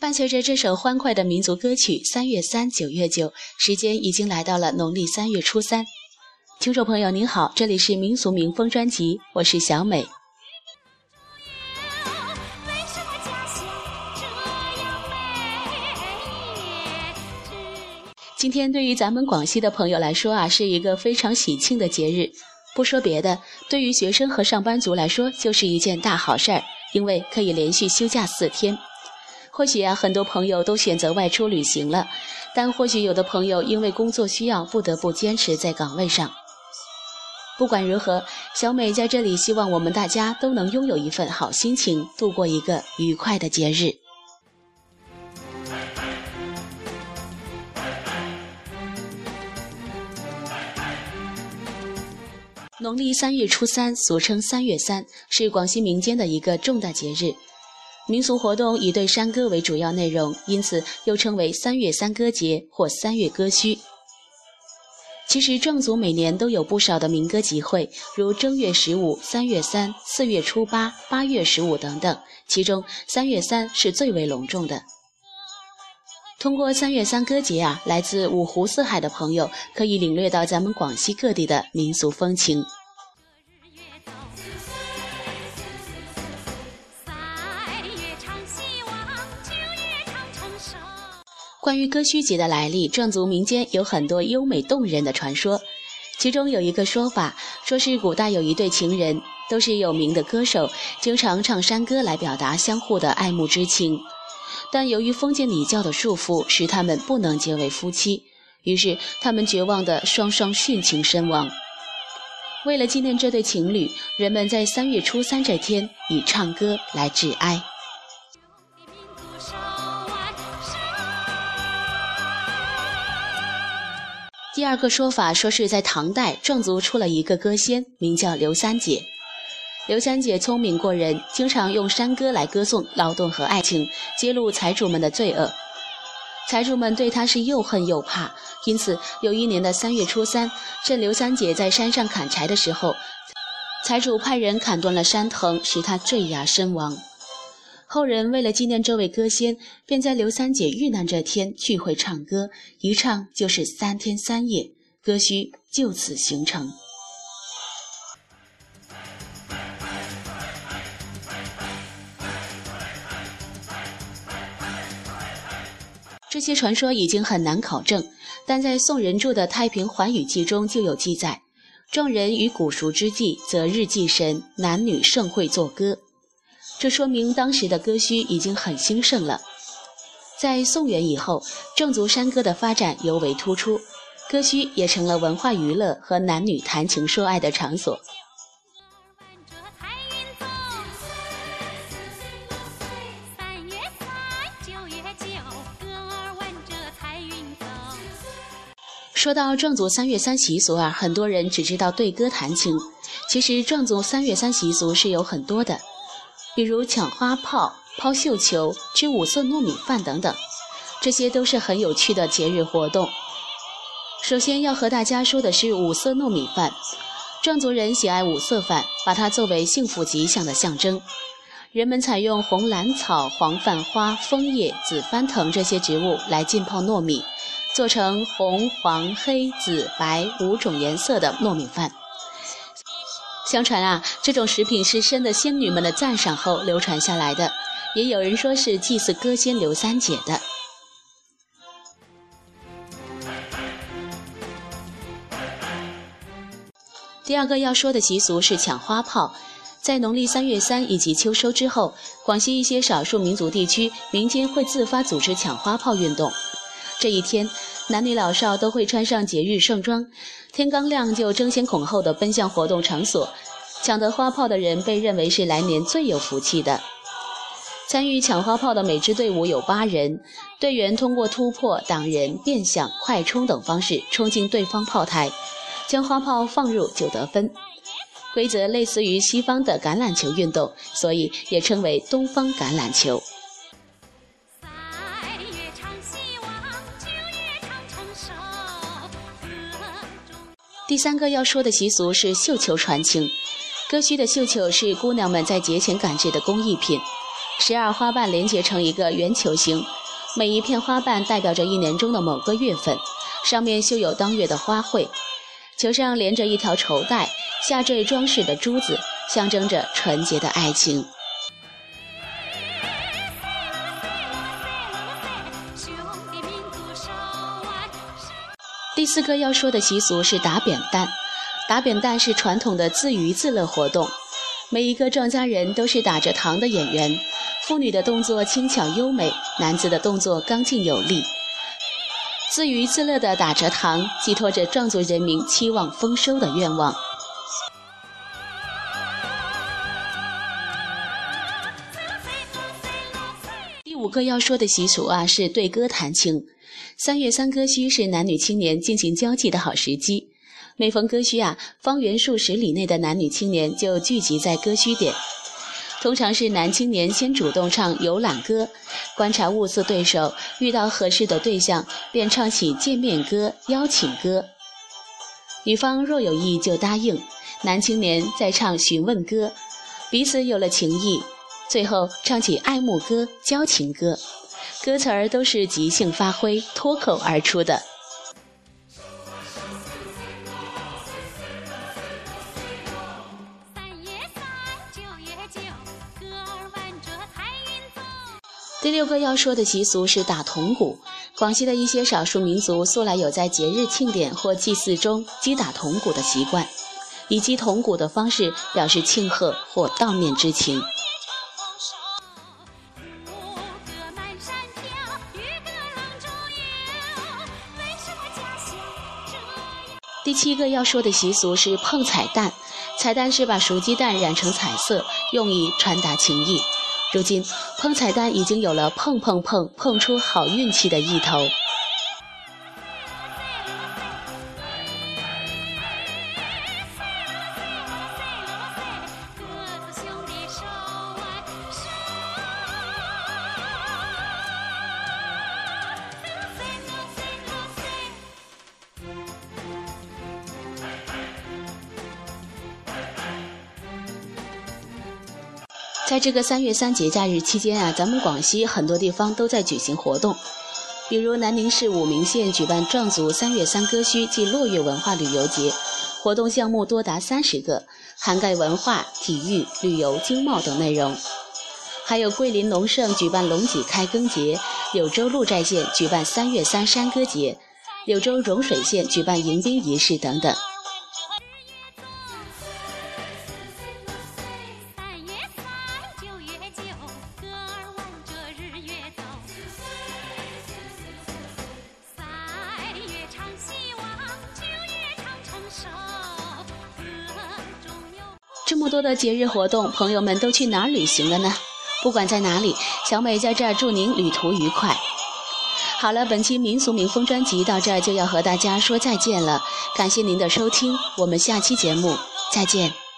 伴随着这首欢快的民族歌曲《三月三，九月九》，时间已经来到了农历三月初三。听众朋友您好，这里是民俗民风专辑，我是小美。今天对于咱们广西的朋友来说啊，是一个非常喜庆的节日。不说别的，对于学生和上班族来说，就是一件大好事儿，因为可以连续休假四天。或许啊，很多朋友都选择外出旅行了，但或许有的朋友因为工作需要，不得不坚持在岗位上。不管如何，小美在这里希望我们大家都能拥有一份好心情，度过一个愉快的节日。农历三月初三，俗称三月三，是广西民间的一个重大节日。民俗活动以对山歌为主要内容，因此又称为三月三歌节或三月歌墟。其实壮族每年都有不少的民歌集会，如正月十五、三月三、四月初八、八月十五等等，其中三月三是最为隆重的。通过三月三歌节啊，来自五湖四海的朋友可以领略到咱们广西各地的民俗风情。关于歌墟节的来历，壮族民间有很多优美动人的传说。其中有一个说法，说是古代有一对情人，都是有名的歌手，经常唱山歌来表达相互的爱慕之情。但由于封建礼教的束缚，使他们不能结为夫妻，于是他们绝望的双双殉情身亡。为了纪念这对情侣，人们在三月初三这天以唱歌来致哀。第二个说法说是在唐代，壮族出了一个歌仙，名叫刘三姐。刘三姐聪明过人，经常用山歌来歌颂劳动和爱情，揭露财主们的罪恶。财主们对她是又恨又怕，因此有一年的三月初三，趁刘三姐在山上砍柴的时候，财主派人砍断了山藤，使她坠崖身亡。后人为了纪念这位歌仙，便在刘三姐遇难这天聚会唱歌，一唱就是三天三夜，歌墟就此形成。这些传说已经很难考证，但在宋仁著的《太平寰宇记》中就有记载：众人于古熟之际，择日祭神，男女盛会作歌。这说明当时的歌墟已经很兴盛了。在宋元以后，壮族山歌的发展尤为突出，歌墟也成了文化娱乐和男女谈情说爱的场所。说到壮族三月三习俗啊，很多人只知道对歌弹琴，其实壮族三月三习俗是有很多的。比如抢花炮、抛绣球、吃五色糯米饭等等，这些都是很有趣的节日活动。首先要和大家说的是五色糯米饭。壮族人喜爱五色饭，把它作为幸福吉祥的象征。人们采用红兰草、黄饭花、枫叶、紫番藤这些植物来浸泡糯米，做成红、黄、黑、紫、白五种颜色的糯米饭。相传啊，这种食品是深得仙女们的赞赏后流传下来的，也有人说是祭祀歌仙刘三姐的。第二个要说的习俗是抢花炮，在农历三月三以及秋收之后，广西一些少数民族地区民间会自发组织抢花炮运动。这一天，男女老少都会穿上节日盛装，天刚亮就争先恐后的奔向活动场所。抢得花炮的人被认为是来年最有福气的。参与抢花炮的每支队伍有八人，队员通过突破、挡人、变向、快冲等方式冲进对方炮台，将花炮放入就得分。规则类似于西方的橄榄球运动，所以也称为东方橄榄球。第三个要说的习俗是绣球传情。歌墟的绣球是姑娘们在节前赶制的工艺品，十二花瓣连结成一个圆球形，每一片花瓣代表着一年中的某个月份，上面绣有当月的花卉。球上连着一条绸带，下坠装饰的珠子，象征着纯洁的爱情。第四个要说的习俗是打扁担。打扁担是传统的自娱自乐活动，每一个庄稼人都是打着糖的演员。妇女的动作轻巧优美，男子的动作刚劲有力。自娱自乐的打着糖，寄托着壮族人民期望丰收的愿望。第五个要说的习俗啊，是对歌弹琴。三月三歌墟是男女青年进行交际的好时机。每逢歌墟啊，方圆数十里内的男女青年就聚集在歌墟点。通常是男青年先主动唱游览歌，观察物色对手，遇到合适的对象，便唱起见面歌、邀请歌。女方若有意就答应，男青年再唱询问歌，彼此有了情意，最后唱起爱慕歌、交情歌。歌词儿都是即兴发挥、脱口而出的。第六个要说的习俗是打铜鼓。广西的一些少数民族素来有在节日庆典或祭祀中击打铜鼓的习惯，以击铜鼓的方式表示庆贺或悼念之情。第七个要说的习俗是碰彩蛋，彩蛋是把熟鸡蛋染成彩色，用以传达情意。如今，碰彩蛋已经有了碰碰碰碰出好运气的意头。在这个三月三节假日期间啊，咱们广西很多地方都在举行活动，比如南宁市武鸣县举办壮族三月三歌墟暨落月文化旅游节，活动项目多达三十个，涵盖文化、体育、旅游、经贸等内容。还有桂林龙胜举办龙脊开耕节，柳州鹿寨县举办三月三山歌节，柳州融水县举办迎宾仪式等等。这么多的节日活动，朋友们都去哪儿旅行了呢？不管在哪里，小美在这儿祝您旅途愉快。好了，本期民俗民风专辑到这儿就要和大家说再见了，感谢您的收听，我们下期节目再见。